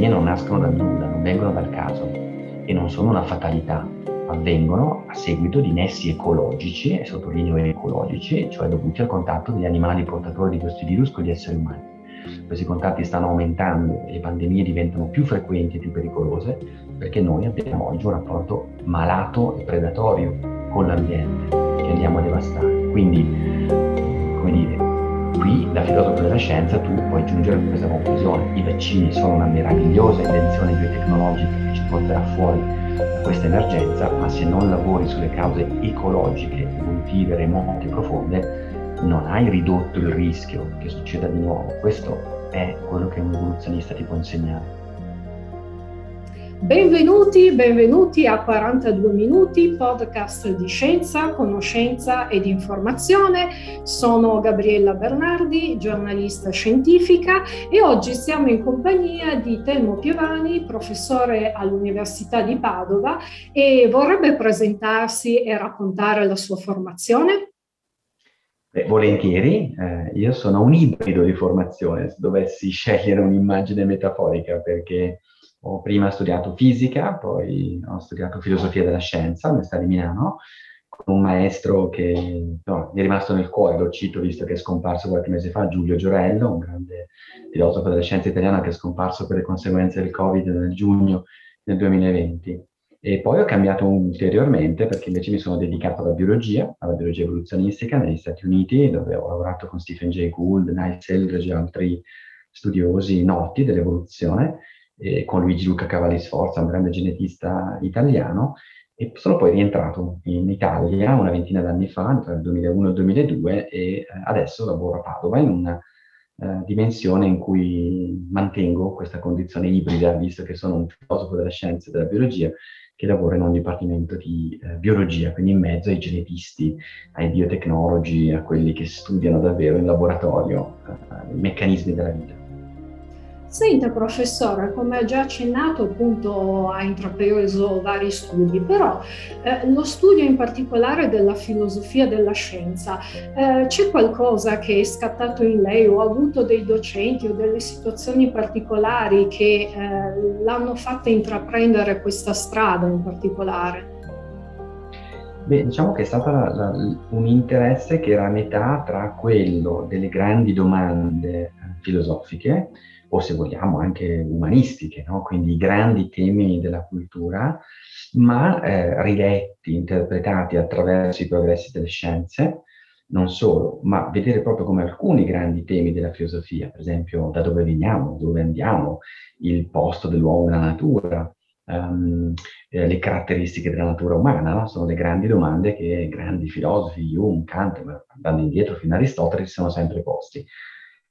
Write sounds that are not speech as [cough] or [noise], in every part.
pandemie non nascono dal nulla, non vengono dal caso e non sono una fatalità, avvengono a seguito di nessi ecologici, e sottolineo ecologici, cioè dovuti al contatto degli animali portatori di questi virus con gli esseri umani. Questi contatti stanno aumentando le pandemie diventano più frequenti e più pericolose perché noi abbiamo oggi un rapporto malato e predatorio con l'ambiente che andiamo a devastare. Quindi, come dire, qui da filosofo della scienza tu puoi giungere a questa conclusione. I vaccini sono una meravigliosa invenzione biotecnologica che ci porterà fuori da questa emergenza, ma se non lavori sulle cause ecologiche, evolutive, remote, profonde, non hai ridotto il rischio che succeda di nuovo. Questo è quello che un evoluzionista ti può insegnare. Benvenuti, benvenuti a 42 minuti, podcast di scienza, conoscenza ed informazione. Sono Gabriella Bernardi, giornalista scientifica e oggi siamo in compagnia di Telmo Piovani, professore all'Università di Padova e vorrebbe presentarsi e raccontare la sua formazione. Beh, volentieri, eh, io sono un ibrido di formazione, se dovessi scegliere un'immagine metaforica, perché ho prima studiato fisica, poi ho studiato filosofia della scienza all'Università di Milano, con un maestro che no, mi è rimasto nel cuore, lo cito visto che è scomparso qualche mese fa, Giulio Giorello, un grande filosofo della scienza italiana che è scomparso per le conseguenze del Covid nel giugno del 2020. E poi ho cambiato ulteriormente perché invece mi sono dedicato alla biologia, alla biologia evoluzionistica negli Stati Uniti, dove ho lavorato con Stephen Jay Gould, Niles Eldredge e altri studiosi noti dell'evoluzione eh, con Luigi Luca Cavalli Sforza, un grande genetista italiano, e sono poi rientrato in Italia una ventina d'anni fa, tra il 2001 e il 2002, e eh, adesso lavoro a Padova in una eh, dimensione in cui mantengo questa condizione ibrida, visto che sono un filosofo della scienza e della biologia, che lavora in un dipartimento di eh, biologia, quindi in mezzo ai genetisti, ai biotecnologi, a quelli che studiano davvero in laboratorio eh, i meccanismi della vita. Senta professore, come ha già accennato appunto ha intrapreso vari studi, però eh, lo studio in particolare della filosofia della scienza, eh, c'è qualcosa che è scattato in lei o ha avuto dei docenti o delle situazioni particolari che eh, l'hanno fatta intraprendere questa strada in particolare? Beh, diciamo che è stato un interesse che era a metà tra quello delle grandi domande eh, filosofiche, o se vogliamo anche umanistiche, no? quindi i grandi temi della cultura, ma eh, riletti, interpretati attraverso i progressi delle scienze, non solo, ma vedere proprio come alcuni grandi temi della filosofia, per esempio da dove veniamo, dove andiamo, il posto dell'uomo nella natura, um, eh, le caratteristiche della natura umana, no? sono le grandi domande che grandi filosofi, Jung, Kant, andando indietro fino a Aristotele, si sono sempre posti.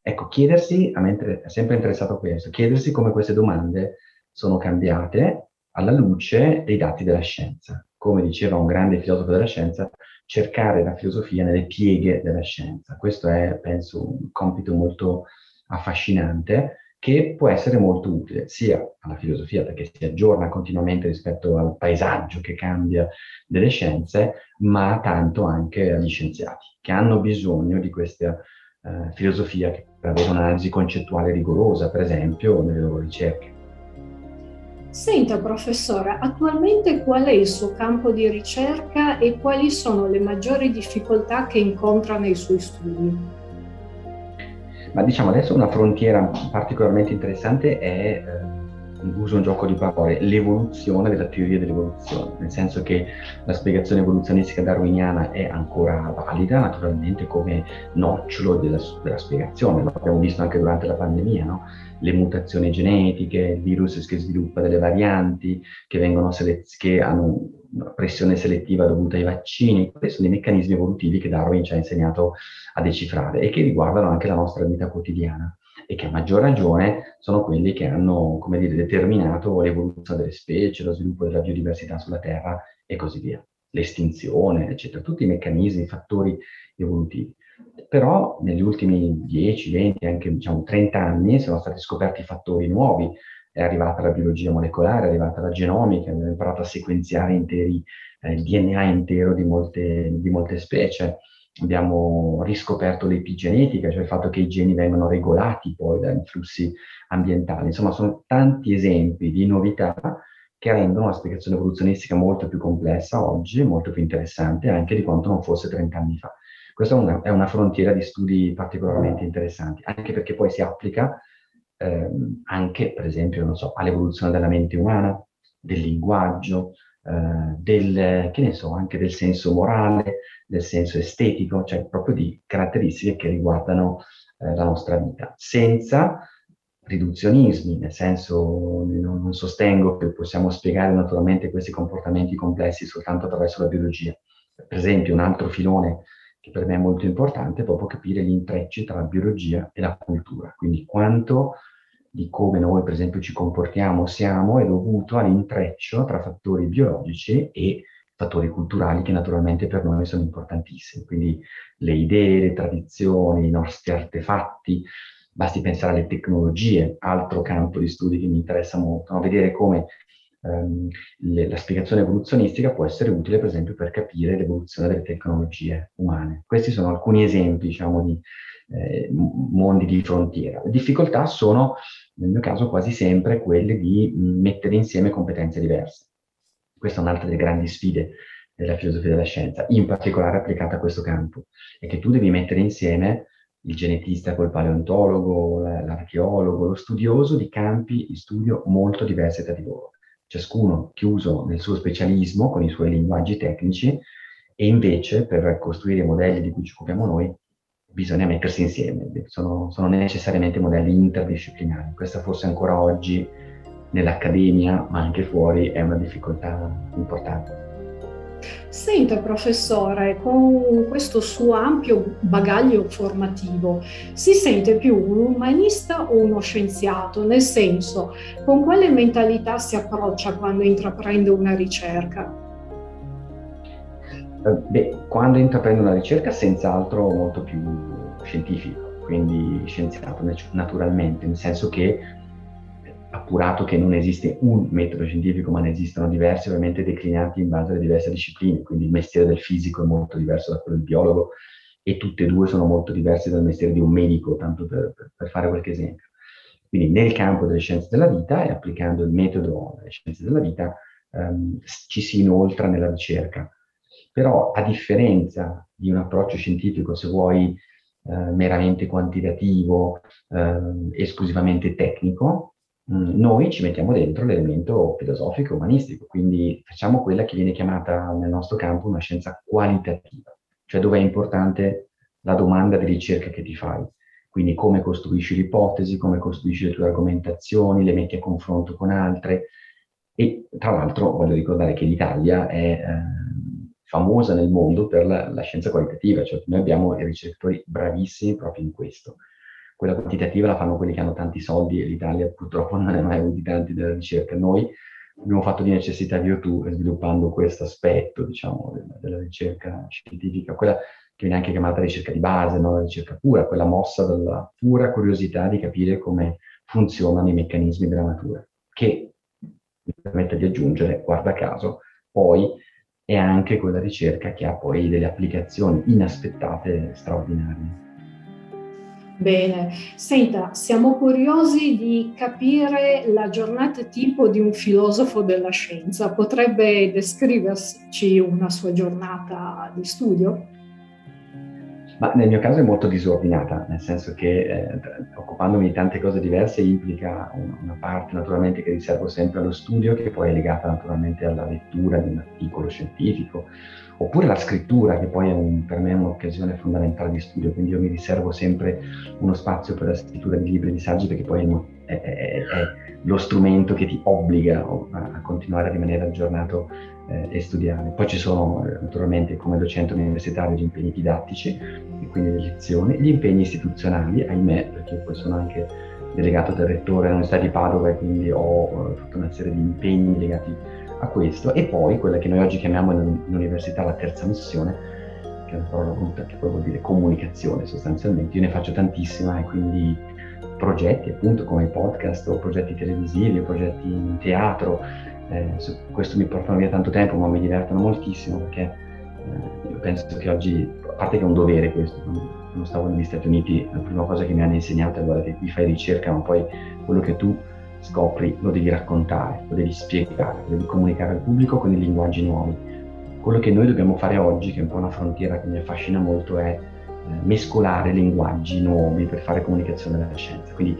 Ecco, chiedersi, a me è sempre interessato questo, chiedersi come queste domande sono cambiate alla luce dei dati della scienza. Come diceva un grande filosofo della scienza, cercare la filosofia nelle pieghe della scienza. Questo è, penso, un compito molto affascinante che può essere molto utile sia alla filosofia perché si aggiorna continuamente rispetto al paesaggio che cambia delle scienze, ma tanto anche agli scienziati che hanno bisogno di questa eh, filosofia per avere un'analisi concettuale rigorosa, per esempio, nelle loro ricerche. Senta professore, attualmente qual è il suo campo di ricerca e quali sono le maggiori difficoltà che incontra nei suoi studi? Ma diciamo adesso una frontiera particolarmente interessante è eh, uso un gioco di parole, l'evoluzione della teoria dell'evoluzione, nel senso che la spiegazione evoluzionistica darwiniana è ancora valida, naturalmente come nocciolo della, della spiegazione, lo abbiamo visto anche durante la pandemia, no? le mutazioni genetiche, il virus che sviluppa delle varianti, che, selez- che hanno una pressione selettiva dovuta ai vaccini, questi sono dei meccanismi evolutivi che Darwin ci ha insegnato a decifrare e che riguardano anche la nostra vita quotidiana e che a maggior ragione sono quelli che hanno, come dire, determinato l'evoluzione delle specie, lo sviluppo della biodiversità sulla Terra e così via, l'estinzione, eccetera, tutti i meccanismi, i fattori evolutivi. Però negli ultimi 10, 20, anche diciamo 30 anni sono stati scoperti fattori nuovi, è arrivata la biologia molecolare, è arrivata la genomica, abbiamo imparato a sequenziare interi, eh, il DNA intero di molte, di molte specie, abbiamo riscoperto l'epigenetica, cioè il fatto che i geni vengono regolati poi dai flussi ambientali. Insomma, sono tanti esempi di novità che rendono la spiegazione evoluzionistica molto più complessa oggi, molto più interessante anche di quanto non fosse 30 anni fa. Questa è una, è una frontiera di studi particolarmente interessanti, anche perché poi si applica ehm, anche, per esempio, so, all'evoluzione della mente umana, del linguaggio, eh, del, che ne so, anche del senso morale, del senso estetico, cioè proprio di caratteristiche che riguardano eh, la nostra vita, senza riduzionismi, nel senso non sostengo che possiamo spiegare naturalmente questi comportamenti complessi soltanto attraverso la biologia. Per esempio, un altro filone che per me è molto importante è proprio capire gli intrecci tra la biologia e la cultura, quindi quanto di come noi, per esempio, ci comportiamo, siamo, è dovuto all'intreccio tra fattori biologici e fattori culturali che naturalmente per noi sono importantissimi. Quindi le idee, le tradizioni, i nostri artefatti, basti pensare alle tecnologie, altro campo di studi che mi interessa molto, no? vedere come ehm, le, la spiegazione evoluzionistica può essere utile, per esempio, per capire l'evoluzione delle tecnologie umane. Questi sono alcuni esempi, diciamo, di eh, mondi di frontiera. Le difficoltà sono, nel mio caso, quasi sempre quelle di mettere insieme competenze diverse. Questa è un'altra delle grandi sfide della filosofia della scienza, in particolare applicata a questo campo, è che tu devi mettere insieme il genetista col paleontologo, l'archeologo, lo studioso di campi di studio molto diversi tra di loro, ciascuno chiuso nel suo specialismo con i suoi linguaggi tecnici e invece per costruire i modelli di cui ci occupiamo noi bisogna mettersi insieme, sono, sono necessariamente modelli interdisciplinari. Questa forse ancora oggi nell'accademia, ma anche fuori, è una difficoltà importante. Senta, professore, con questo suo ampio bagaglio formativo, si sente più un umanista o uno scienziato? Nel senso, con quale mentalità si approccia quando intraprende una ricerca? Eh, beh, quando intraprendo una ricerca, senz'altro molto più scientifico, quindi scienziato naturalmente, nel senso che appurato che non esiste un metodo scientifico, ma ne esistono diversi, ovviamente declinati in base alle diverse discipline, quindi il mestiere del fisico è molto diverso da quello del biologo e tutte e due sono molto diversi dal mestiere di un medico, tanto per, per fare qualche esempio. Quindi nel campo delle scienze della vita e applicando il metodo delle scienze della vita ehm, ci si inoltra nella ricerca però a differenza di un approccio scientifico, se vuoi, eh, meramente quantitativo, eh, esclusivamente tecnico, noi ci mettiamo dentro l'elemento filosofico, umanistico, quindi facciamo quella che viene chiamata nel nostro campo una scienza qualitativa, cioè dove è importante la domanda di ricerca che ti fai. Quindi come costruisci l'ipotesi, come costruisci le tue argomentazioni, le metti a confronto con altre. E tra l'altro voglio ricordare che l'Italia è eh, famosa nel mondo per la, la scienza qualitativa, cioè noi abbiamo ricercatori bravissimi proprio in questo. Quella quantitativa la fanno quelli che hanno tanti soldi e l'Italia purtroppo non è mai di tanti della ricerca. Noi abbiamo fatto di necessità virtù sviluppando questo aspetto, diciamo, della, ricerca scientifica, quella che viene anche chiamata ricerca di base, no? la ricerca pura, quella mossa dalla pura curiosità di capire come funzionano i meccanismi della natura, che mi permette di aggiungere, guarda caso, poi e anche quella ricerca che ha poi delle applicazioni inaspettate straordinarie. Bene, senta, siamo curiosi di capire la giornata tipo di un filosofo della scienza. Potrebbe descriverci una sua giornata di studio? Ma nel mio caso è molto disordinata, nel senso che eh, occupandomi di tante cose diverse implica una parte naturalmente che riservo sempre allo studio, che poi è legata naturalmente alla lettura di un articolo scientifico, oppure la scrittura, che poi è un, per me è un'occasione fondamentale di studio, quindi io mi riservo sempre uno spazio per la scrittura di libri e di saggi, perché poi è, è, è, lo strumento che ti obbliga a, a continuare a rimanere aggiornato eh, e studiare. Poi ci sono eh, naturalmente come docente universitario gli impegni didattici, e quindi le lezioni, gli impegni istituzionali, ahimè, perché poi sono anche delegato del rettore all'Università di Padova e quindi ho eh, tutta una serie di impegni legati a questo, e poi quella che noi oggi chiamiamo in università la terza missione, che è una parola brutta che poi vuol dire comunicazione sostanzialmente, io ne faccio tantissima e quindi progetti appunto come podcast o progetti televisivi o progetti in teatro, eh, questo mi portano via tanto tempo, ma mi divertono moltissimo perché Eh, io penso che oggi, a parte che è un dovere questo, quando stavo negli Stati Uniti, la prima cosa che mi hanno insegnato è guarda qui fai ricerca, ma poi quello che tu scopri lo devi raccontare, lo devi spiegare, lo devi comunicare al pubblico con i linguaggi nuovi. Quello che noi dobbiamo fare oggi, che è un po' una frontiera che mi affascina molto, è eh, mescolare linguaggi nuovi per fare comunicazione della scienza. Quindi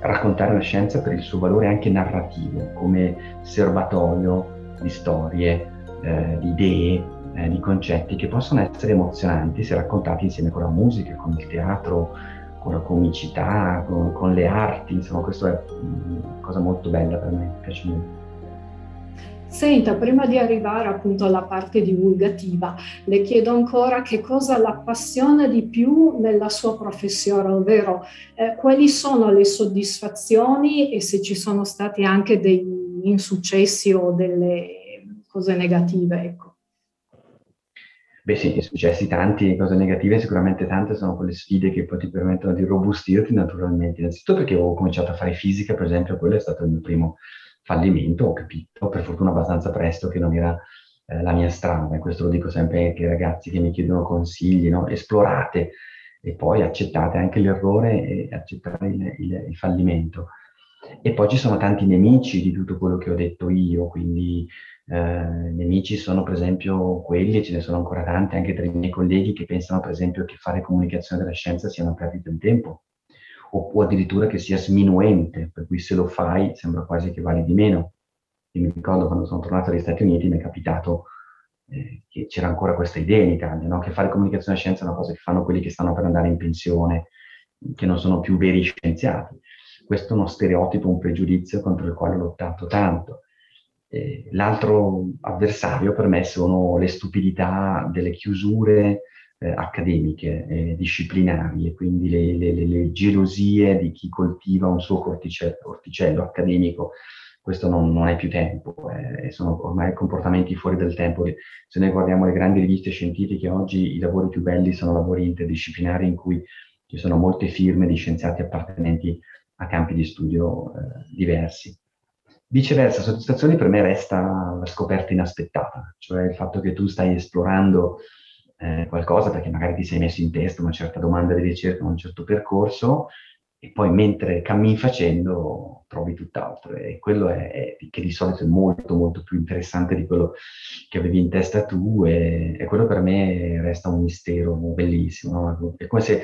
raccontare la scienza per il suo valore anche narrativo, come serbatoio di storie, eh, di idee, eh, di concetti che possono essere emozionanti se raccontati insieme con la musica, con il teatro, con la comicità, con, con le arti, insomma questo è una cosa molto bella per me, piace molto. Senta, prima di arrivare appunto alla parte divulgativa, le chiedo ancora che cosa la appassiona di più nella sua professione, ovvero eh, quali sono le soddisfazioni e se ci sono stati anche dei insuccessi o delle cose negative. Ecco. Beh sì, successi tanti, cose negative sicuramente tante sono quelle sfide che poi ti permettono di robustirti naturalmente. Innanzitutto perché ho cominciato a fare fisica, per esempio, quello è stato il mio primo fallimento, ho capito per fortuna abbastanza presto che non era eh, la mia strada, e questo lo dico sempre anche ai ragazzi che mi chiedono consigli, no? esplorate e poi accettate anche l'errore e accettate il, il, il, fallimento. E poi ci sono tanti nemici di tutto quello che ho detto io, quindi eh, nemici sono per esempio quelli, e ce ne sono ancora tanti anche tra i miei colleghi che pensano per esempio che fare comunicazione della scienza sia una perdita di tempo o, o addirittura che sia sminuente, per cui se lo fai sembra quasi che vali di meno. Io mi ricordo quando sono tornato agli Stati Uniti mi è capitato eh, che c'era ancora questa idea in Italia, no? che fare comunicazione e scienza è una cosa che fanno quelli che stanno per andare in pensione, che non sono più veri scienziati. Questo è uno stereotipo, un pregiudizio contro il quale ho lottato tanto. Eh, l'altro avversario per me sono le stupidità delle chiusure eh, accademiche, eh, disciplinari e quindi le, le, le, gelosie di chi coltiva un suo orticello, orticello accademico. Questo non, non è più tempo, eh, sono ormai comportamenti fuori del tempo. Se noi guardiamo le grandi riviste scientifiche, oggi i lavori più belli sono lavori interdisciplinari in cui ci sono molte firme di scienziati appartenenti a campi di studio eh, diversi. Viceversa, soddisfazione per me resta la scoperta inaspettata, cioè il fatto che tu stai esplorando eh, qualcosa perché magari ti sei messo in testa una certa domanda di ricerca, un certo percorso e poi mentre cammini facendo trovi tutt'altro e quello è, è, che di solito è molto molto più interessante di quello che avevi in testa tu e, e quello per me resta un mistero bellissimo, no? è come se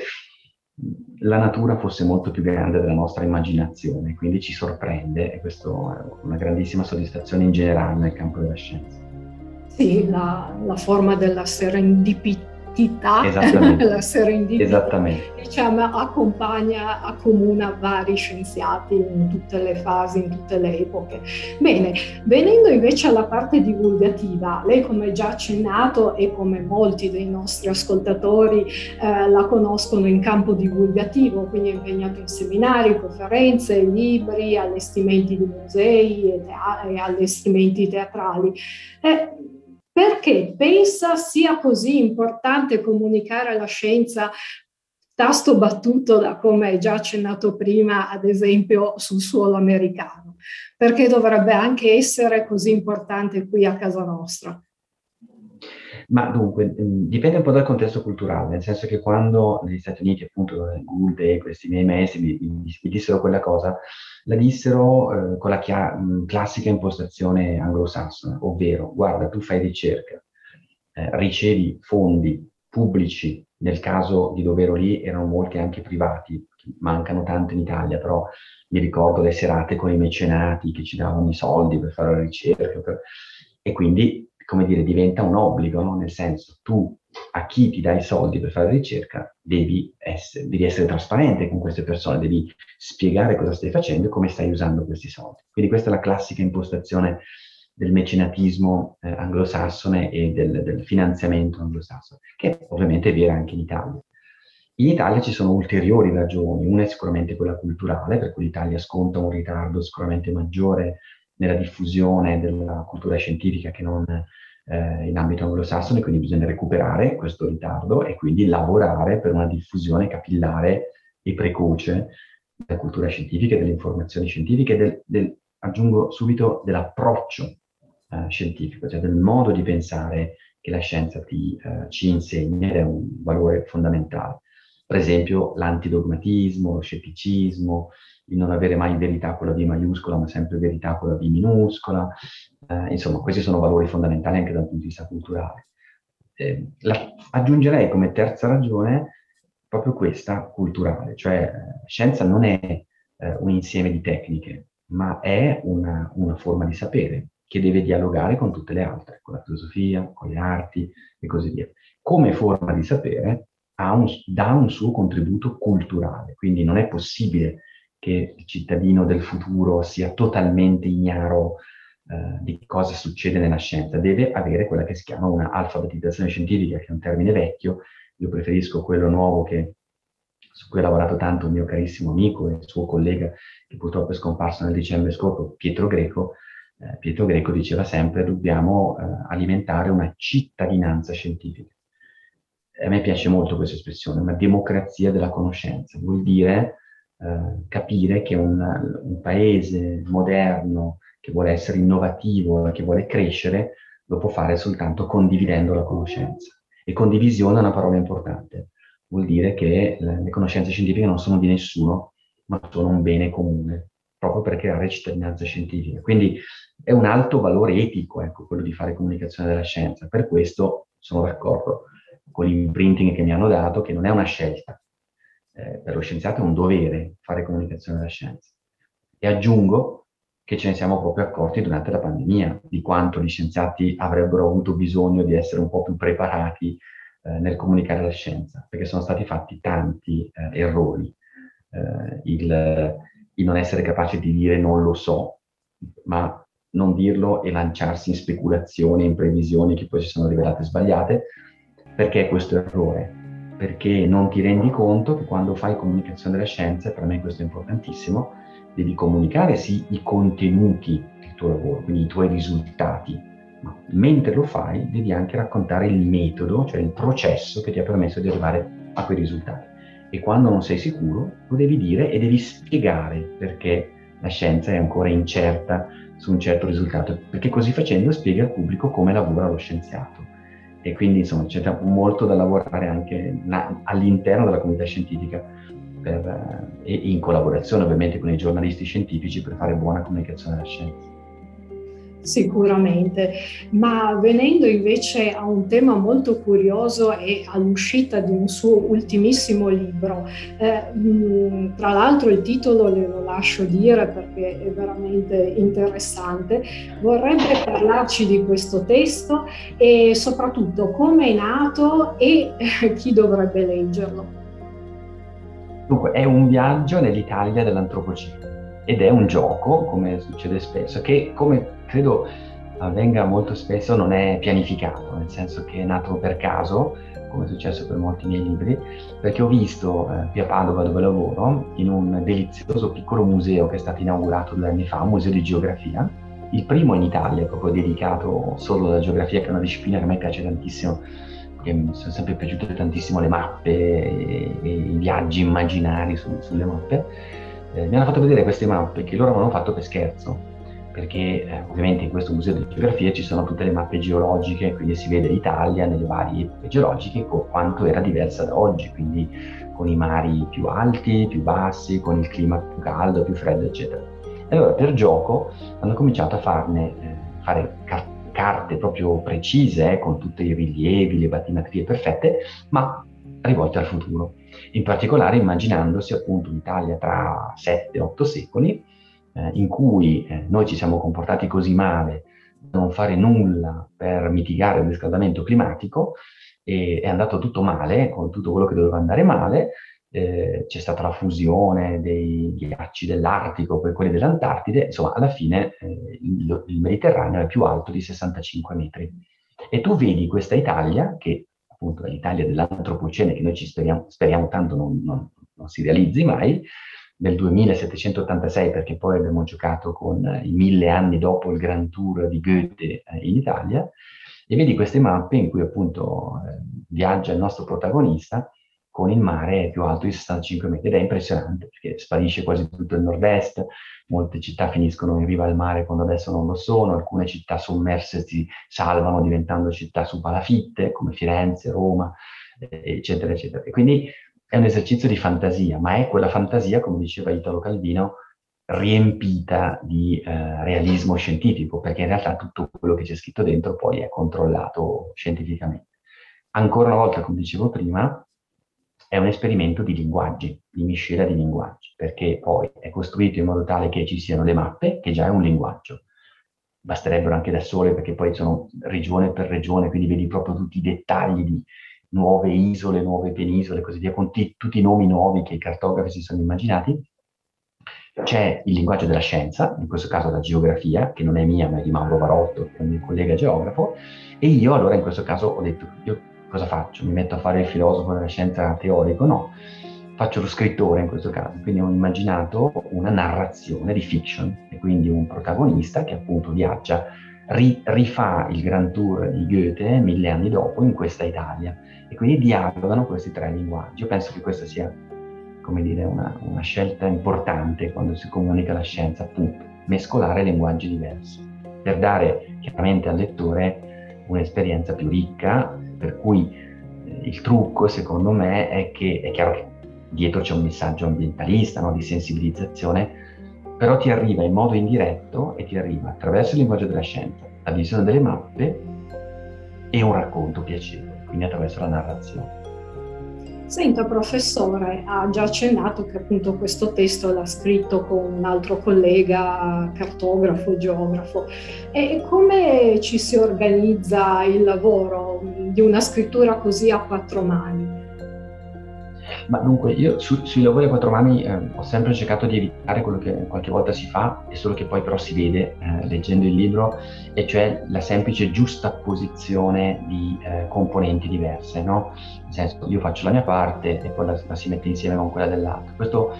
la natura fosse molto più grande della nostra immaginazione, quindi ci sorprende e questo è una grandissima soddisfazione in generale nel campo della scienza. Sì, la, la forma della serendipità [laughs] la serendipità Esattamente. Diciamo, accompagna, accomuna vari scienziati in tutte le fasi, in tutte le epoche. Bene, venendo invece alla parte divulgativa, lei come già accennato e come molti dei nostri ascoltatori eh, la conoscono in campo divulgativo, quindi è impegnato in seminari, conferenze, libri, allestimenti di musei e, tea- e allestimenti teatrali. Eh, perché pensa sia così importante comunicare la scienza tasto battuto da come già accennato prima, ad esempio sul suolo americano, perché dovrebbe anche essere così importante qui a casa nostra. Ma dunque, dipende un po' dal contesto culturale, nel senso che quando negli Stati Uniti, appunto, Gould e questi miei maestri mi, mi dissero quella cosa, la dissero eh, con la chia- classica impostazione anglosassone, ovvero, guarda, tu fai ricerca, eh, ricevi fondi pubblici, nel caso di Dovero lì erano molti anche privati, mancano tanto in Italia, però mi ricordo le serate con i mecenati che ci davano i soldi per fare la ricerca, per... e quindi come dire, diventa un obbligo, no? nel senso tu a chi ti dai i soldi per fare ricerca devi essere, devi essere, trasparente con queste persone, devi spiegare cosa stai facendo e come stai usando questi soldi. Quindi questa è la classica impostazione del mecenatismo eh, anglosassone e del, del, finanziamento anglosassone, che ovviamente è vera anche in Italia. In Italia ci sono ulteriori ragioni, una è sicuramente quella culturale, per cui l'Italia sconta un ritardo sicuramente maggiore nella diffusione della cultura scientifica che non eh, in ambito anglosassone, quindi bisogna recuperare questo ritardo e quindi lavorare per una diffusione capillare e precoce della cultura scientifica, delle informazioni scientifiche, del, del, aggiungo subito dell'approccio eh, scientifico, cioè del modo di pensare che la scienza ti, eh, ci insegna ed è un valore fondamentale. Per esempio l'antidogmatismo, lo scetticismo, il non avere mai verità con la V maiuscola, ma sempre verità con la V minuscola. Eh, insomma, questi sono valori fondamentali anche dal punto di vista culturale. Eh, la, aggiungerei come terza ragione proprio questa culturale, cioè eh, scienza non è eh, un insieme di tecniche, ma è una, una forma di sapere che deve dialogare con tutte le altre, con la filosofia, con le arti e così via. Come forma di sapere un, dà un suo contributo culturale, quindi non è possibile che il cittadino del futuro sia totalmente ignaro eh, di cosa succede nella scienza, deve avere quella che si chiama una alfabetizzazione scientifica, che è un termine vecchio, io preferisco quello nuovo che, su cui ha lavorato tanto un mio carissimo amico e suo collega, che purtroppo è scomparso nel dicembre scorso, Pietro Greco, eh, Pietro Greco diceva sempre dobbiamo eh, alimentare una cittadinanza scientifica. A me piace molto questa espressione, una democrazia della conoscenza, vuol dire eh, capire che un, un, paese moderno che vuole essere innovativo, che vuole crescere, lo può fare soltanto condividendo la conoscenza. E condivisione è una parola importante, vuol dire che le, conoscenze scientifiche non sono di nessuno, ma sono un bene comune, proprio per creare cittadinanza scientifica. Quindi è un alto valore etico, ecco, quello di fare comunicazione della scienza. Per questo sono d'accordo con l'imprinting che mi hanno dato, che non è una scelta. Eh, per lo scienziato è un dovere fare comunicazione della scienza. E aggiungo che ce ne siamo proprio accorti durante la pandemia, di quanto gli scienziati avrebbero avuto bisogno di essere un po' più preparati eh, nel comunicare la scienza, perché sono stati fatti tanti eh, errori. Eh, il, il non essere capaci di dire non lo so, ma non dirlo e lanciarsi in speculazioni, in previsioni che poi si sono rivelate sbagliate, perché questo errore? Perché non ti rendi conto che quando fai comunicazione della scienza, e per me questo è importantissimo, devi comunicare sì i contenuti del tuo lavoro, quindi i tuoi risultati, ma mentre lo fai devi anche raccontare il metodo, cioè il processo che ti ha permesso di arrivare a quei risultati. E quando non sei sicuro, lo devi dire e devi spiegare perché la scienza è ancora incerta su un certo risultato, perché così facendo spiega al pubblico come lavora lo scienziato e quindi insomma c'è molto da lavorare anche na- all'interno della comunità scientifica per, eh, e in collaborazione ovviamente con i giornalisti scientifici per fare buona comunicazione della scienza. Sicuramente, ma venendo invece a un tema molto curioso e all'uscita di un suo ultimissimo libro, eh, mh, tra l'altro il titolo le lo lascio dire perché è veramente interessante, vorrebbe parlarci di questo testo e soprattutto come è nato e eh, chi dovrebbe leggerlo. Dunque, è un viaggio nell'Italia dell'antropocene ed è un gioco, come succede spesso, che come credo avvenga molto spesso non è pianificato, nel senso che è nato per caso, come è successo per molti miei libri, perché ho visto eh, qui a Padova dove lavoro, in un delizioso piccolo museo che è stato inaugurato due anni fa, un museo di geografia, il primo in Italia proprio dedicato solo alla geografia, che è una disciplina che a me piace tantissimo, che mi sono sempre piaciute tantissimo le mappe e, e i viaggi immaginari su, sulle mappe. Eh, mi hanno fatto vedere queste mappe che loro avevano fatto per scherzo, perché eh, ovviamente in questo museo di geografia ci sono tutte le mappe geologiche, quindi si vede l'Italia nelle varie epoche geologiche con quanto era diversa da oggi, quindi con i mari più alti, più bassi, con il clima più caldo, più freddo, eccetera. E allora per gioco hanno cominciato a farne, eh, fare car- carte proprio precise, eh, con tutti i rilievi, le battimetrie perfette, ma rivolte al futuro. In particolare immaginandosi appunto un'Italia tra 7-8 secoli, eh, in cui eh, noi ci siamo comportati così male da non fare nulla per mitigare il riscaldamento climatico e è andato tutto male, con tutto quello che doveva andare male, eh, c'è stata la fusione dei ghiacci dell'Artico per quelli dell'Antartide, insomma alla fine eh, il, il, Mediterraneo è più alto di 65 metri. E tu vedi questa Italia, che appunto è l'Italia dell'antropocene, che noi ci speriamo, speriamo tanto non, non, non si realizzi mai, del 2786 perché poi abbiamo giocato con i mille anni dopo il Grand Tour di Goethe eh, in Italia e vedi queste mappe in cui appunto eh, viaggia il nostro protagonista con il mare più alto di 65 metri ed è impressionante perché sparisce quasi tutto il nord-est, molte città finiscono in riva al mare quando adesso non lo sono, alcune città sommerse si salvano diventando città su palafitte come Firenze, Roma, eccetera, eccetera. E quindi è un esercizio di fantasia, ma è quella fantasia, come diceva Italo Calvino, riempita di eh, realismo scientifico, perché in realtà tutto quello che c'è scritto dentro poi è controllato scientificamente. Ancora una volta, come dicevo prima, è un esperimento di linguaggi, di miscela di linguaggi, perché poi è costruito in modo tale che ci siano le mappe, che già è un linguaggio. Basterebbero anche da sole, perché poi sono regione per regione, quindi vedi proprio tutti i dettagli di nuove isole, nuove penisole così via, con t- tutti i nomi nuovi che i cartografi si sono immaginati. C'è il linguaggio della scienza, in questo caso la geografia, che non è mia, ma è di Mauro Barotto, che è un mio collega geografo, e io allora in questo caso ho detto, io cosa faccio? Mi metto a fare il filosofo della scienza teorico? No, faccio lo scrittore in questo caso, quindi ho immaginato una narrazione di fiction e quindi un protagonista che appunto viaggia, ri, rifà il Grand Tour di Goethe mille anni dopo in questa Italia e quindi dialogano questi tre linguaggi. Io penso che questa sia, come dire, una, una scelta importante quando si comunica la scienza, appunto, mescolare linguaggi diversi per dare chiaramente al lettore un'esperienza più ricca, per cui eh, il trucco, secondo me, è che è chiaro che dietro c'è un messaggio ambientalista, no? di sensibilizzazione, però ti arriva in modo indiretto e ti arriva attraverso il linguaggio della scienza, la visione delle mappe e un racconto piacevole, quindi attraverso la narrazione. Senta, professore, ha già accennato che appunto questo testo l'ha scritto con un altro collega, cartografo, geografo. E come ci si organizza il lavoro di una scrittura così a quattro mani? Ma dunque, io su, sui lavori a quattro mani eh, ho sempre cercato di evitare quello che qualche volta si fa, e solo che poi però si vede eh, leggendo il libro, e cioè la semplice giusta posizione di eh, componenti diverse, no? Nel senso, io faccio la mia parte e poi la, la si mette insieme con quella dell'altro. Questo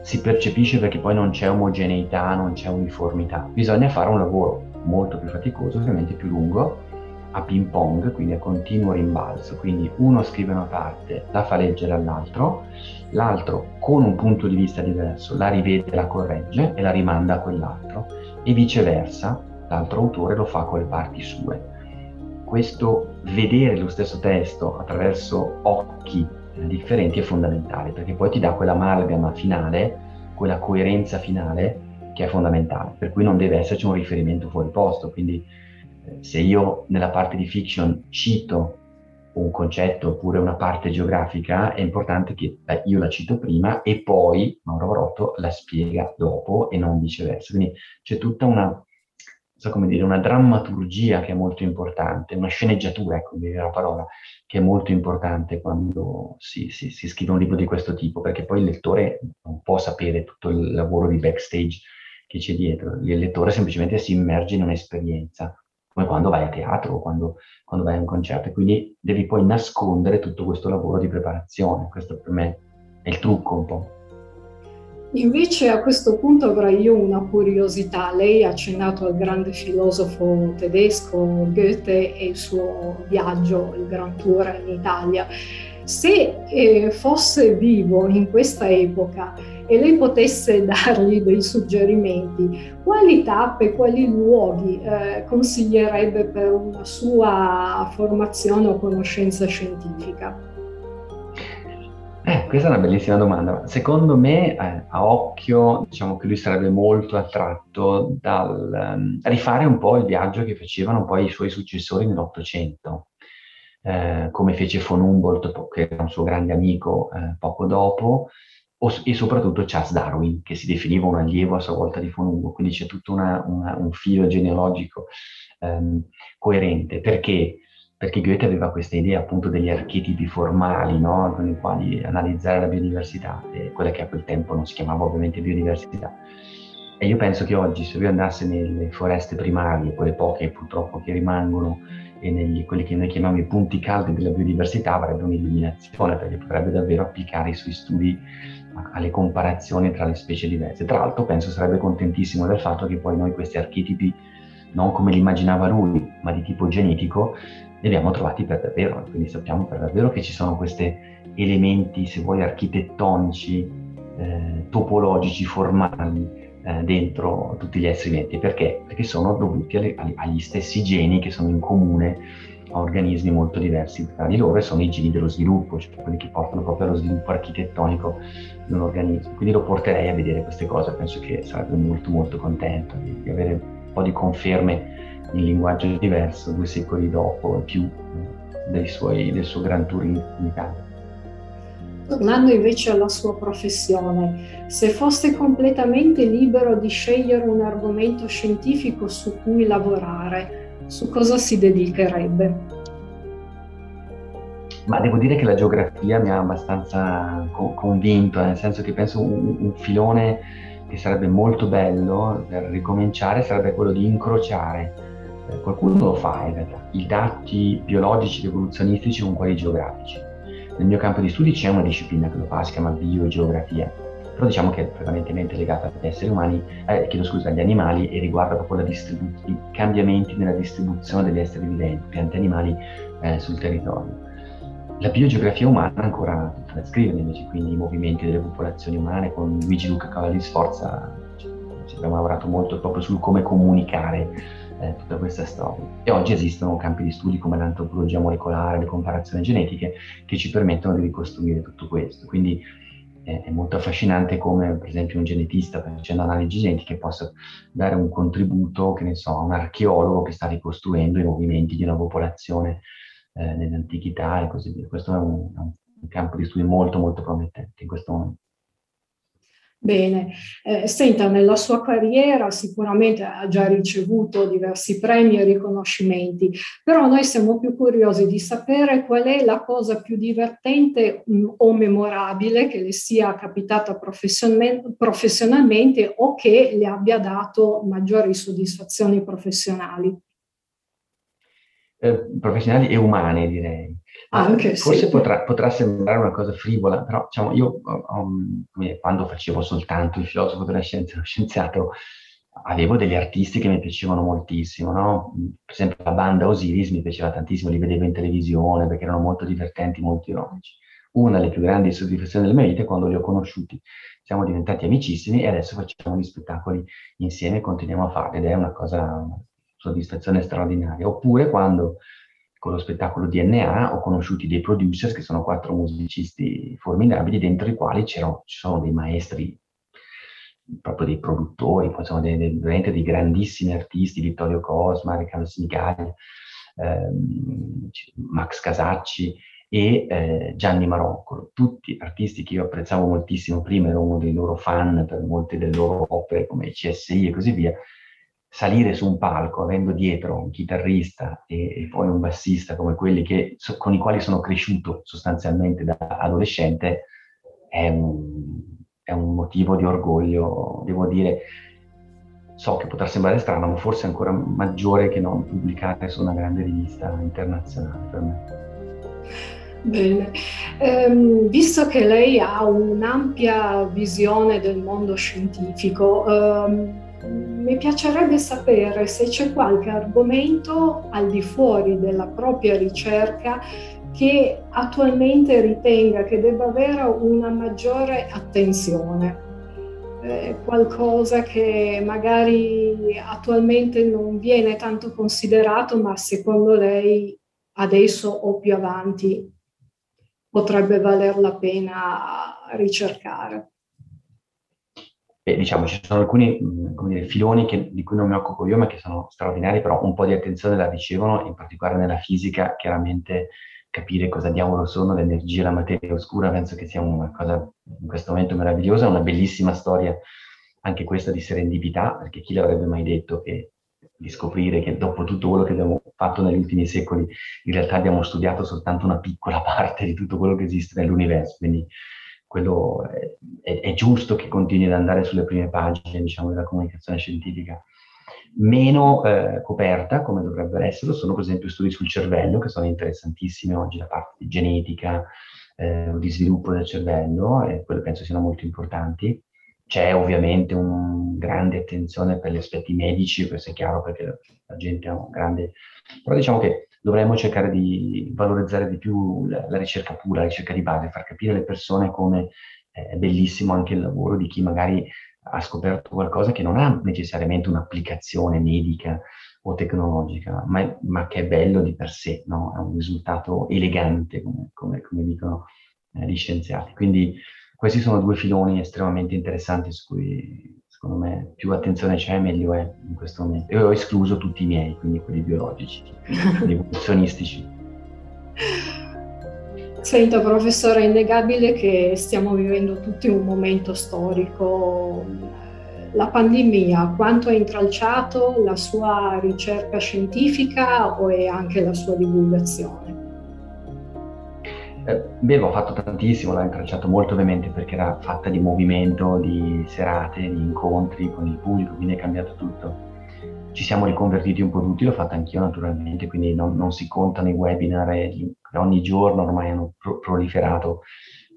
si percepisce perché poi non c'è omogeneità, non c'è uniformità. Bisogna fare un lavoro molto più faticoso, ovviamente più lungo, a ping pong, quindi a continuo rimbalzo, quindi uno scrive una parte, la fa leggere all'altro, l'altro con un punto di vista diverso la rivede, la corregge e la rimanda a quell'altro e viceversa, l'altro autore lo fa con le parti sue. Questo vedere lo stesso testo attraverso occhi eh, differenti è fondamentale perché poi ti dà quell'amalgama finale, quella coerenza finale che è fondamentale, per cui non deve esserci un riferimento fuori posto, quindi se io nella parte di fiction cito un concetto oppure una parte geografica, è importante che io la cito prima e poi Mauro Barotto la spiega dopo e non viceversa. Quindi c'è tutta una, so come dire, una drammaturgia che è molto importante, una sceneggiatura, ecco, mi la parola, che è molto importante quando si, si, si scrive un libro di questo tipo, perché poi il lettore non può sapere tutto il lavoro di backstage che c'è dietro, il lettore semplicemente si immerge in un'esperienza come quando vai a teatro o quando, quando vai a un concerto. E quindi devi poi nascondere tutto questo lavoro di preparazione. Questo per me è il trucco un po'. Invece a questo punto avrei io una curiosità. Lei ha accennato al grande filosofo tedesco Goethe e il suo viaggio, il Grand Tour in Italia. Se eh, fosse vivo in questa epoca e lei potesse [laughs] dargli dei suggerimenti, quali tappe, quali luoghi eh, consiglierebbe per una sua formazione o conoscenza scientifica? Eh, questa è una bellissima domanda. Secondo me, eh, a occhio, diciamo che lui sarebbe molto attratto dal um, rifare un po' il viaggio che facevano poi i suoi successori nell'Ottocento, eh, come fece von Humboldt, che era un suo grande amico eh, poco dopo, e soprattutto Charles Darwin, che si definiva un allievo a sua volta di Fonungo, quindi c'è tutto una, una, un filo genealogico um, coerente. Perché? Perché Goethe aveva questa idea appunto degli archetipi formali, no? con i quali analizzare la biodiversità, quella che a quel tempo non si chiamava ovviamente biodiversità. E io penso che oggi se lui andasse nelle foreste primarie, quelle poche purtroppo che rimangono, e negli, quelli che noi chiamiamo i punti caldi della biodiversità, avrebbe un'illuminazione perché potrebbe davvero applicare i suoi studi alle comparazioni tra le specie diverse. Tra l'altro penso sarebbe contentissimo del fatto che poi noi questi archetipi, non come li immaginava lui, ma di tipo genetico, li abbiamo trovati per davvero, quindi sappiamo per davvero che ci sono questi elementi, se vuoi, architettonici, eh, topologici, formali eh, dentro tutti gli esseri viventi. Perché? Perché sono dovuti alle, agli stessi geni che sono in comune a organismi molto diversi tra di loro e sono i geni dello sviluppo, cioè quelli che portano proprio allo sviluppo architettonico di un organismo. Quindi lo porterei a vedere queste cose, penso che sarebbe molto molto contento di, di avere un po' di conferme in linguaggio diverso due secoli dopo e più suoi, del suo Grand Tour in, in Italia. Tornando invece alla sua professione, se fosse completamente libero di scegliere un argomento scientifico su cui lavorare, su cosa si dedicherebbe? Ma devo dire che la geografia mi ha abbastanza co- convinto, nel senso che penso un, un filone che sarebbe molto bello per ricominciare sarebbe quello di incrociare, eh, qualcuno lo fa in realtà, i dati biologici ed evoluzionistici con quelli geografici. Nel mio campo di studi c'è una disciplina che lo fa, si chiama biogeografia, però diciamo che è prevalentemente legata agli esseri umani, eh, chiedo scusa, agli animali e riguarda proprio distribu- i cambiamenti nella distribuzione degli esseri viventi, piante animali eh, sul territorio. La biogeografia umana ancora tutta da scrivere invece, quindi i movimenti delle popolazioni umane con Luigi Luca Cavalli Sforza cioè, abbiamo lavorato molto proprio sul come comunicare eh, tutta questa storia. E oggi esistono campi di studi come l'antropologia molecolare, le comparazioni genetiche che ci permettono di ricostruire tutto questo. Quindi è molto affascinante come per esempio un genetista facendo analisi genetiche possa dare un contributo, che ne so, a un archeologo che sta ricostruendo i movimenti di una popolazione eh, nell'antichità e così via. Questo è un, un campo di studi molto molto promettente in questo momento. Bene, eh, senta, nella sua carriera sicuramente ha già ricevuto diversi premi e riconoscimenti, però noi siamo più curiosi di sapere qual è la cosa più divertente mh, mm, o memorabile che le sia capitata professionalmente, professionalmente o che le abbia dato maggiori soddisfazioni professionali. Eh, professionali e umane, direi. Anche, Forse sì. potrà, potrà, sembrare una cosa frivola, però diciamo, io um, quando facevo soltanto il filosofo della scienza, lo [laughs] scienziato, avevo degli artisti che mi piacevano moltissimo, no? Per esempio la banda Osiris mi piaceva tantissimo, li vedevo in televisione perché erano molto divertenti, molto ironici. Una delle più grandi soddisfazioni della mia vita è quando li ho conosciuti. Siamo diventati amicissimi e adesso facciamo gli spettacoli insieme e continuiamo a farli ed è una cosa, una soddisfazione straordinaria. Oppure quando con lo spettacolo DNA ho conosciuto dei producers che sono quattro musicisti formidabili dentro i quali ci sono dei maestri proprio dei produttori, poi sono dei, dei, dei grandissimi artisti, Vittorio Cosma, Riccardo Sinigali, ehm, Max Casacci e eh, Gianni Maroccolo, tutti artisti che io apprezzavo moltissimo, prima ero uno dei loro fan per molte delle loro opere come CSI e così via, salire su un palco avendo dietro un chitarrista e, e poi un bassista come quelli che, so, con i quali sono cresciuto sostanzialmente da adolescente è un, è un motivo di orgoglio, devo dire, so che potrà sembrare strano, ma forse ancora maggiore che non pubblicare su una grande rivista internazionale per me. Bene, ehm, visto che lei ha un'ampia visione del mondo scientifico, ehm, mi piacerebbe sapere se c'è qualche argomento al di fuori della propria ricerca che attualmente ritenga che debba avere una maggiore attenzione. Eh, qualcosa che magari attualmente non viene tanto considerato, ma secondo lei adesso o più avanti potrebbe valer la pena ricercare. E, diciamo, ci sono alcuni dire, filoni che, di cui non mi occupo io, ma che sono straordinari, però un po' di attenzione la ricevono, in particolare nella fisica, chiaramente capire cosa diavolo sono le energie e la materia oscura, penso che sia una cosa in questo momento meravigliosa, una bellissima storia anche questa di serendipità, perché chi l'avrebbe mai detto che di scoprire che dopo tutto quello che abbiamo fatto negli ultimi secoli, in realtà abbiamo studiato soltanto una piccola [laughs] parte di tutto quello che esiste nell'universo, quindi quello è, è, è, giusto che continui ad andare sulle prime pagine diciamo, della comunicazione scientifica. Meno eh, coperta, come dovrebbero essere, sono per esempio studi sul cervello, che sono interessantissimi oggi da parte di genetica eh, di sviluppo del cervello, e quello penso siano molto importanti. C'è ovviamente una grande attenzione per gli aspetti medici, questo è chiaro perché la gente ha un grande... Però diciamo che dovremmo cercare di valorizzare di più la, la ricerca pura, la ricerca di base, far capire alle persone come è bellissimo anche il lavoro di chi magari ha scoperto qualcosa che non ha necessariamente un'applicazione medica o tecnologica, ma, ma, che è bello di per sé, no? è un risultato elegante, come, come, come dicono eh, gli scienziati. Quindi questi sono due filoni estremamente interessanti su cui secondo me più attenzione c'è meglio è in questo momento. E ho escluso tutti i miei, quindi quelli biologici, [laughs] quelli evoluzionistici. Senta professore, è innegabile che stiamo vivendo tutti un momento storico. La pandemia, quanto ha intralciato la sua ricerca scientifica o è anche la sua divulgazione? Eh, beh, l'ho fatto tantissimo, l'ho intralciato molto ovviamente perché era fatta di movimento, di serate, di incontri con il pubblico, quindi è cambiato tutto. Ci siamo riconvertiti un po' tutti, l'ho fatto anch'io naturalmente, quindi non, non si contano i webinar e ogni giorno ormai hanno pro- proliferato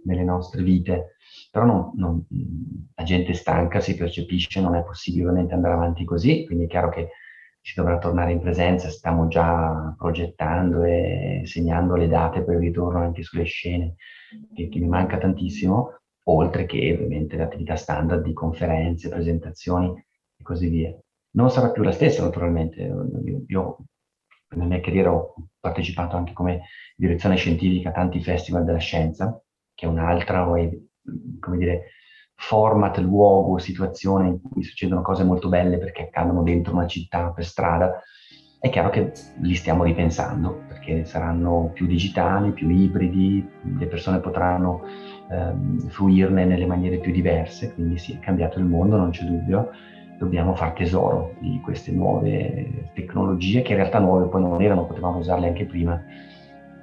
nelle nostre vite, però non, non, la gente stanca, si percepisce, non è possibile ovviamente andare avanti così, quindi è chiaro che si dovrà tornare in presenza, stiamo già progettando e segnando le date per il ritorno anche sulle scene, che, che mi manca tantissimo, oltre che ovviamente le attività standard di conferenze, presentazioni e così via non sarà più la stessa naturalmente. Io, io nella mia carriera ho partecipato anche come direzione scientifica a tanti festival della scienza, che è un'altra, come dire, format, luogo, situazione in cui succedono cose molto belle perché accadono dentro una città, per strada. È chiaro che li stiamo ripensando perché saranno più digitali, più ibridi, le persone potranno ehm, fruirne nelle maniere più diverse, quindi sì, è cambiato il mondo, non c'è dubbio dobbiamo far tesoro di queste nuove tecnologie che in realtà nuove poi non erano, potevamo usarle anche prima,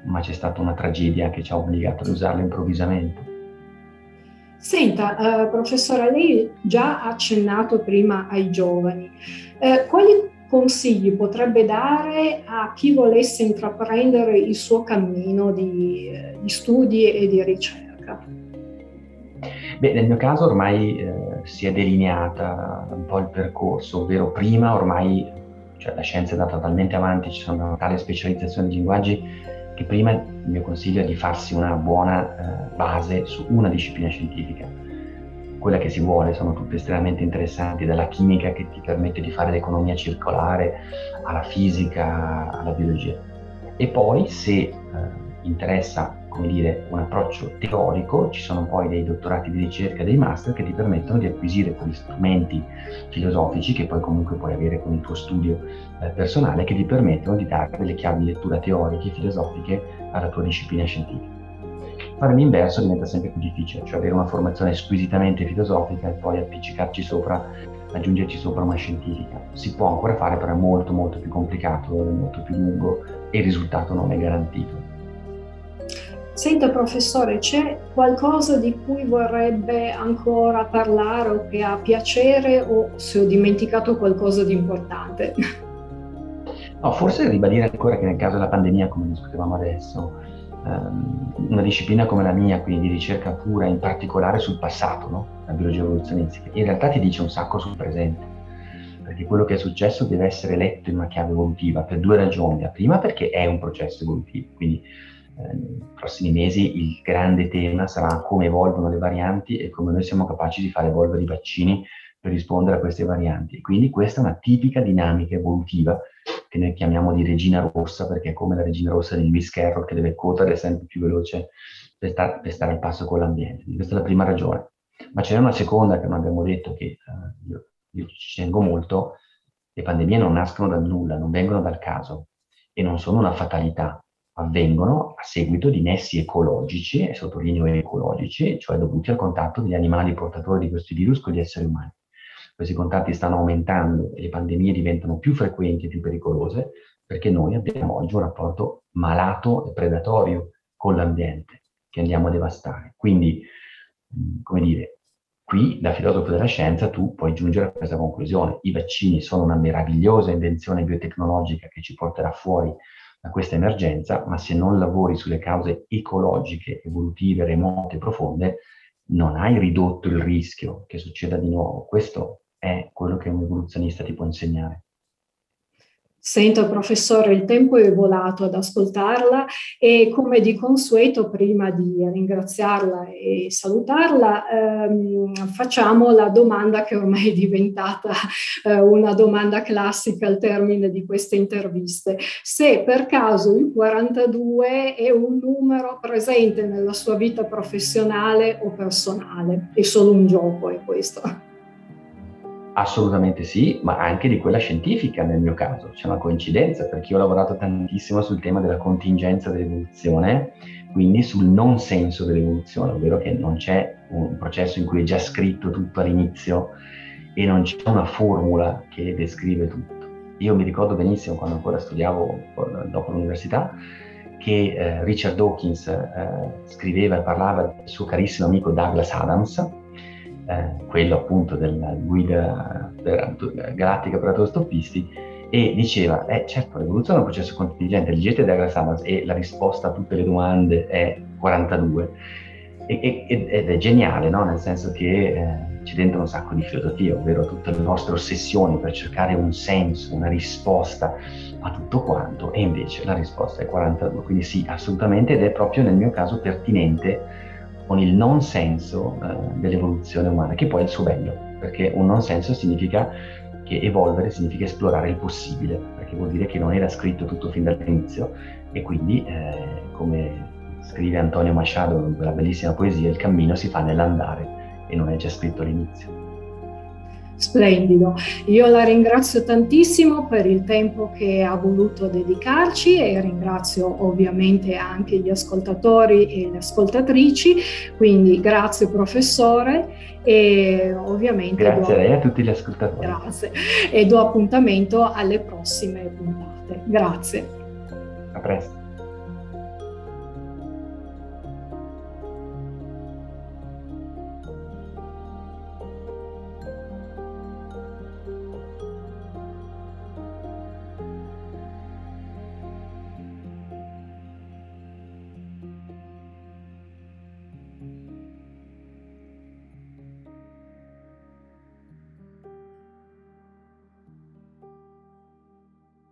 ma c'è stata una tragedia che ci ha obbligato ad usarle improvvisamente. Senta, uh, professore, lei già ha accennato prima ai giovani. Uh, quali consigli potrebbe dare a chi volesse intraprendere il suo cammino di, eh, di studi e di ricerca? Beh, nel mio caso ormai eh, si è delineata un po' il percorso, ovvero prima ormai cioè, la scienza è andata talmente avanti, ci sono tale specializzazione di linguaggi che prima il mio consiglio è di farsi una buona eh, base su una disciplina scientifica. Quella che si vuole sono tutte estremamente interessanti, dalla chimica che ti permette di fare l'economia circolare, alla fisica, alla biologia. E poi se eh, interessa dire, un approccio teorico, ci sono poi dei dottorati di ricerca, dei master che ti permettono di acquisire quegli strumenti filosofici che poi comunque puoi avere con il tuo studio eh, personale che ti permettono di dare delle chiavi di lettura teoriche e filosofiche alla tua disciplina scientifica. Fare l'inverso diventa sempre più difficile, cioè avere una formazione squisitamente filosofica e poi appiccicarci sopra, aggiungerci sopra una scientifica. Si può ancora fare, però è molto molto più complicato, è molto più lungo e il risultato non è garantito. Senta professore, c'è qualcosa di cui vorrebbe ancora parlare o che ha piacere o se ho dimenticato qualcosa di importante? [laughs] No, forse ribadire ancora che nel caso della pandemia, come discutevamo adesso, ehm, una disciplina come la mia, quindi di ricerca pura, in particolare sul passato, no? la biologia evoluzionistica, in realtà ti dice un sacco sul presente, perché quello che è successo deve essere letto in una chiave evolutiva per due ragioni. La prima perché è un processo evolutivo, quindi nei prossimi mesi il grande tema sarà come evolvono le varianti e come noi siamo capaci di far evolvere i vaccini per rispondere a queste varianti. Quindi questa è una tipica dinamica evolutiva che noi chiamiamo di regina rossa, perché è come la regina rossa di Lewis Carroll che deve correre sempre più veloce per, star, per stare al passo con l'ambiente. Questa è la prima ragione. Ma c'è una seconda che non abbiamo detto, che uh, io, io ci tengo molto, le pandemie non nascono dal nulla, non vengono dal caso e non sono una fatalità avvengono a seguito di nessi ecologici, e sottolineo ecologici, cioè dovuti al contatto degli animali portatori di questi virus con gli esseri umani. Questi contatti stanno aumentando e le pandemie diventano più frequenti e più pericolose perché noi abbiamo oggi un rapporto malato e predatorio con l'ambiente che andiamo a devastare. Quindi, come dire, qui da filosofo della scienza tu puoi giungere a questa conclusione. I vaccini sono una meravigliosa invenzione biotecnologica che ci porterà fuori da questa emergenza, ma se non lavori sulle cause ecologiche, evolutive, remote, profonde, non hai ridotto il rischio che succeda di nuovo. Questo è quello che un evoluzionista ti può insegnare. Sento, professore, il tempo è volato ad ascoltarla e come di consueto, prima di ringraziarla e salutarla, ehm, facciamo la domanda che ormai è diventata eh, una domanda classica al termine di queste interviste. Se per caso il 42 è un numero presente nella sua vita professionale o personale, è solo un gioco, è questo. Assolutamente sì, ma anche di quella scientifica nel mio caso. C'è una coincidenza perché io ho lavorato tantissimo sul tema della contingenza dell'evoluzione, quindi sul non senso dell'evoluzione, ovvero che non c'è un processo in cui è già scritto tutto all'inizio e non c'è una formula che descrive tutto. Io mi ricordo benissimo quando ancora studiavo dopo l'università che eh, Richard Dawkins eh, scriveva e parlava del suo carissimo amico Douglas Adams, eh, quello appunto della guida galattica per autostoppisti, e diceva, eh certo, l'evoluzione è un processo contingente, leggete Douglas Adams e la risposta a tutte le domande è 42. E, e, ed è geniale, no? nel senso che eh, c'è dentro un sacco di filosofia, ovvero tutte le nostre ossessioni per cercare un senso, una risposta a tutto quanto, e invece la risposta è 42. Quindi sì, assolutamente, ed è proprio nel mio caso pertinente con il non senso eh, dell'evoluzione umana, che poi è il suo bello, perché un non senso significa che evolvere significa esplorare il possibile, perché vuol dire che non era scritto tutto fin dall'inizio e quindi, eh, come scrive Antonio Machado in quella bellissima poesia, il cammino si fa nell'andare e non è già scritto all'inizio. Splendido. Io la ringrazio tantissimo per il tempo che ha voluto dedicarci e ringrazio ovviamente anche gli ascoltatori e le ascoltatrici. Quindi grazie professore e ovviamente... Grazie do... a lei e a tutti gli ascoltatori. Grazie e do appuntamento alle prossime puntate. Grazie. A presto.